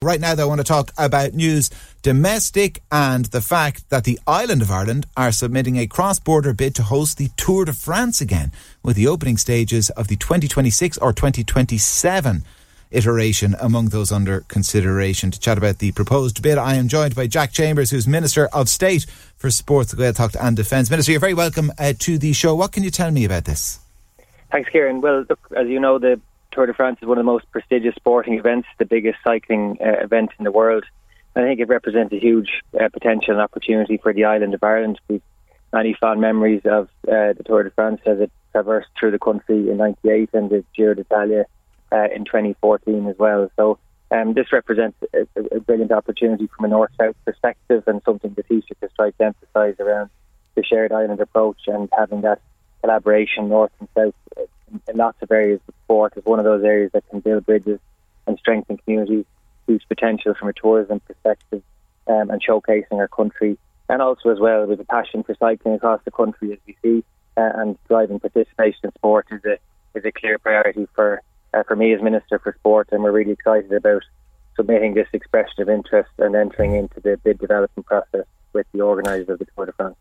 Right now, though, I want to talk about news domestic and the fact that the island of Ireland are submitting a cross border bid to host the Tour de France again, with the opening stages of the 2026 or 2027 iteration among those under consideration. To chat about the proposed bid, I am joined by Jack Chambers, who's Minister of State for Sports, Gaeltacht and Defence. Minister, you're very welcome uh, to the show. What can you tell me about this? Thanks, Kieran. Well, look, as you know, the Tour de France is one of the most prestigious sporting events, the biggest cycling uh, event in the world. I think it represents a huge uh, potential and opportunity for the island of Ireland. We've many fond memories of uh, the Tour de France as it traversed through the country in '98 and the Giro d'Italia uh, in 2014 as well. So um, this represents a, a, brilliant opportunity from a north-south perspective and something that Taoiseach has tried to emphasise around the shared island approach and having that collaboration north and south in lots of areas. Sport is one of those areas that can build bridges and strengthen communities, huge potential from a tourism perspective, um, and showcasing our country. And also, as well, with a passion for cycling across the country, as we see, uh, and driving participation in sport is a is a clear priority for uh, for me as Minister for Sport, and we're really excited about submitting this expression of interest and entering into the bid development process with the organisers of the Tour de France.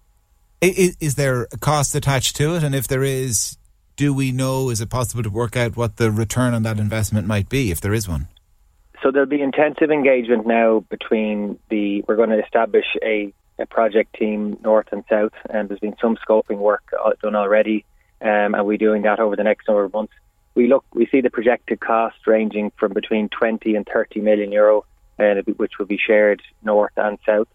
Is, is, there a cost attached to it? And if there is, do we know, is it possible to work out what the return on that investment might be, if there is one? So there'll be intensive engagement now between the, we're going to establish a, a project team north and south, and there's been some scoping work uh, done already, um, and we're doing that over the next number of months. We look, we see the projected cost ranging from between 20 and 30 million euro, uh, which will be shared north and south.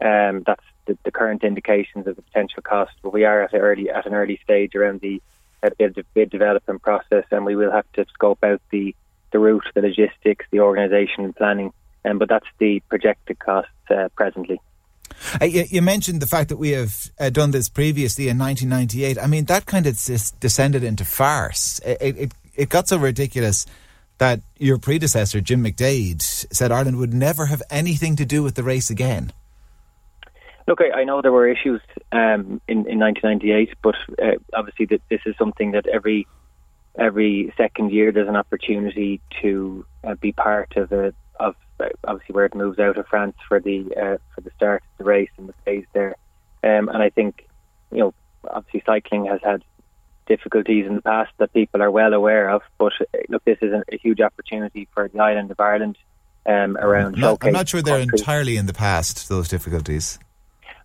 Um, that's the, the, current indications of the potential cost, but we are at, early, at an early stage around the a bid, bid development process, and we will have to scope out the the route, the logistics, the organisation and planning. Um, but that's the projected costs uh, presently. Uh, you, you, mentioned the fact that we have uh, done this previously in 1998. I mean, that kind of descended into farce. It, it, it got so ridiculous that your predecessor, Jim McDaid, said Ireland would never have anything to do with the race again. Look, I, I know there were issues um, in, in 1998, but uh, obviously that this is something that every every second year there's an opportunity to uh, be part of a of uh, obviously where it moves out of France for the uh, for the start of the race and the phase there. Um, and I think you know obviously cycling has had difficulties in the past that people are well aware of. But uh, look, this is a, a huge opportunity for the island of Ireland um, around. I'm not, I'm not sure they're entirely in the past. Those difficulties.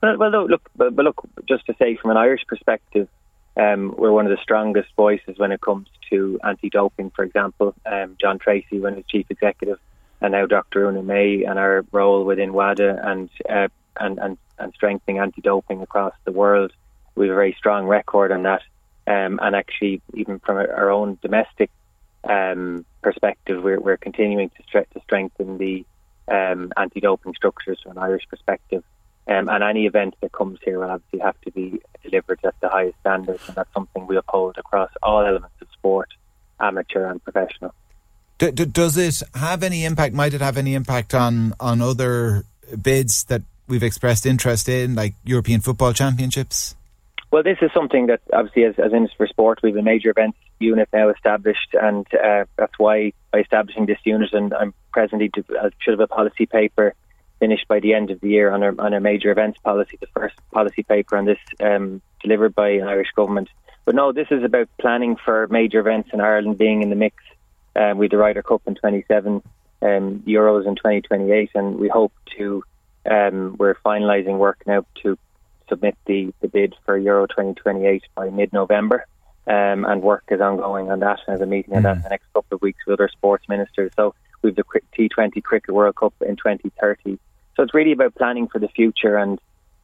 Well, look, but, look, just to say from an Irish perspective, um, we're one of the strongest voices when it comes to anti-doping. For example, um, John Treacy, when he was chief executive, and now Dr. Una May, and our role within WADA and uh, and, and and strengthening anti-doping across the world. We have a very strong record on that, um, and actually, even from our own domestic um, perspective, we're, we're continuing to, stre- to strengthen the um, anti-doping structures from an Irish perspective. Um, and any event that comes here will obviously have to be delivered at the highest standards, and that's something we uphold across all elements of sport, amateur and professional. D- d- does it have any impact? Might it have any impact on on other bids that we've expressed interest in, like European Football Championships? Well, this is something that obviously, as, as Minister for Sport, we have a major events unit now established, and uh, that's why by establishing this unit, and I'm presently to, uh, should have a policy paper finished by the end of the year on our, on our major events policy, the first policy paper on this um, delivered by an Irish government. But no, this is about planning for major events in Ireland being in the mix. Um, we the Ryder Cup in 27, um, Euros in 2028, and we hope to. Um, we're finalising work now to submit the, the bid for Euro 2028 by mid-November, um, and work is ongoing on that. There's a meeting mm. on that in the next couple of weeks with other sports ministers. So we've the T20 Cricket World Cup in 2030 so it's really about planning for the future and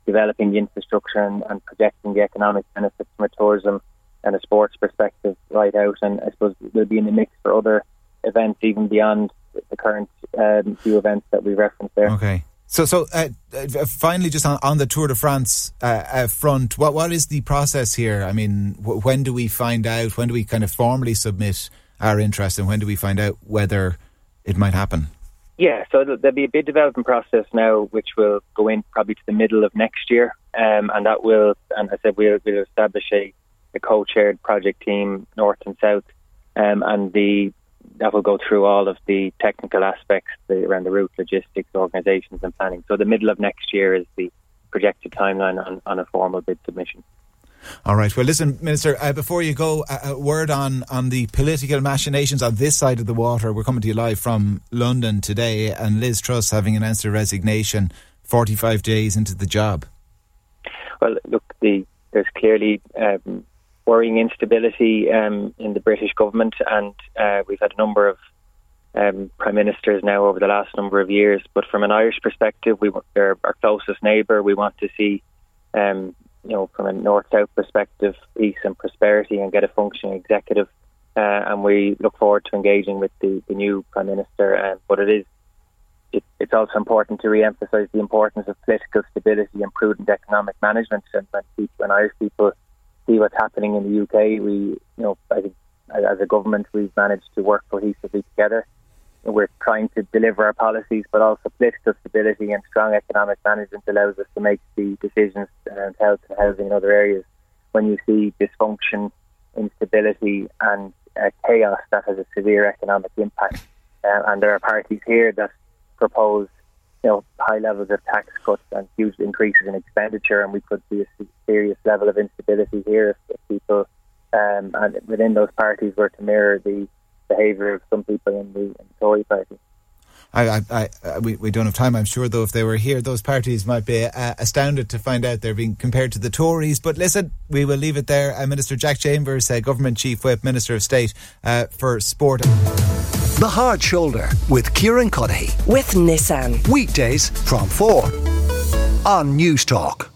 developing the infrastructure and, and projecting the economic benefits from a tourism and a sports perspective right out. And I suppose we'll be in the mix for other events even beyond the current um, few events that we referenced there. Okay. So, so uh, uh, finally, just on, on, the Tour de France uh, uh, front, what what is the process here? I mean, w- when do we find out? When do we kind of formally submit our interest, and when do we find out whether it might happen? Yeah, so there'll be a bid development process now, which will go in probably to the middle of next year, um, and that will, and I said we'll, we'll establish a, a co-chaired project team, north and south, um, and the that will go through all of the technical aspects the, around the route logistics, organisations, and planning. So the middle of next year is the projected timeline on, on a formal bid submission. All right. Well, listen, Minister, uh, before you go, a, a, word on, on the political machinations on this side of the water. We're coming to you live from London today, and Liz Truss having announced her resignation 45 days into the job. Well, look, the, there's clearly um, worrying instability um, in the British government, and uh, we've had a number of um, prime ministers now over the last number of years. But from an Irish perspective, we they're our closest neighbour. We want to see, um, you know, from a north-south perspective, peace and prosperity, and get a functioning executive. Uh, and we look forward to engaging with the, the new prime minister. Uh, but it is it, it's also important to re-emphasise the importance of political stability and prudent economic management. And when, when Irish people see what's happening in the UK, we, you know, I think as a government we've managed to work cohesively together. We're trying to deliver our policies, but also political stability and strong economic management allows us to make the decisions around health and housing and other areas. When you see dysfunction, instability, and uh, chaos, that has a severe economic impact. Uh, and there are parties here that propose you know, high levels of tax cuts and huge increases in expenditure, and we could see a serious level of instability here if, if people um, and within those parties were to mirror the behaviour of some people in the, in the Tory party. I, I, I, we, we don't have time. I'm sure, though, if they were here, those parties might be uh, astounded to find out they're being compared to the Tories. But listen, we will leave it there. Uh, Minister Jack Chambers, uh, Government Chief Whip, Minister of State uh, for Sport. The Hard Shoulder with Kieran Cuddihy. With Nissan. Weekdays from 4 on Newstalk.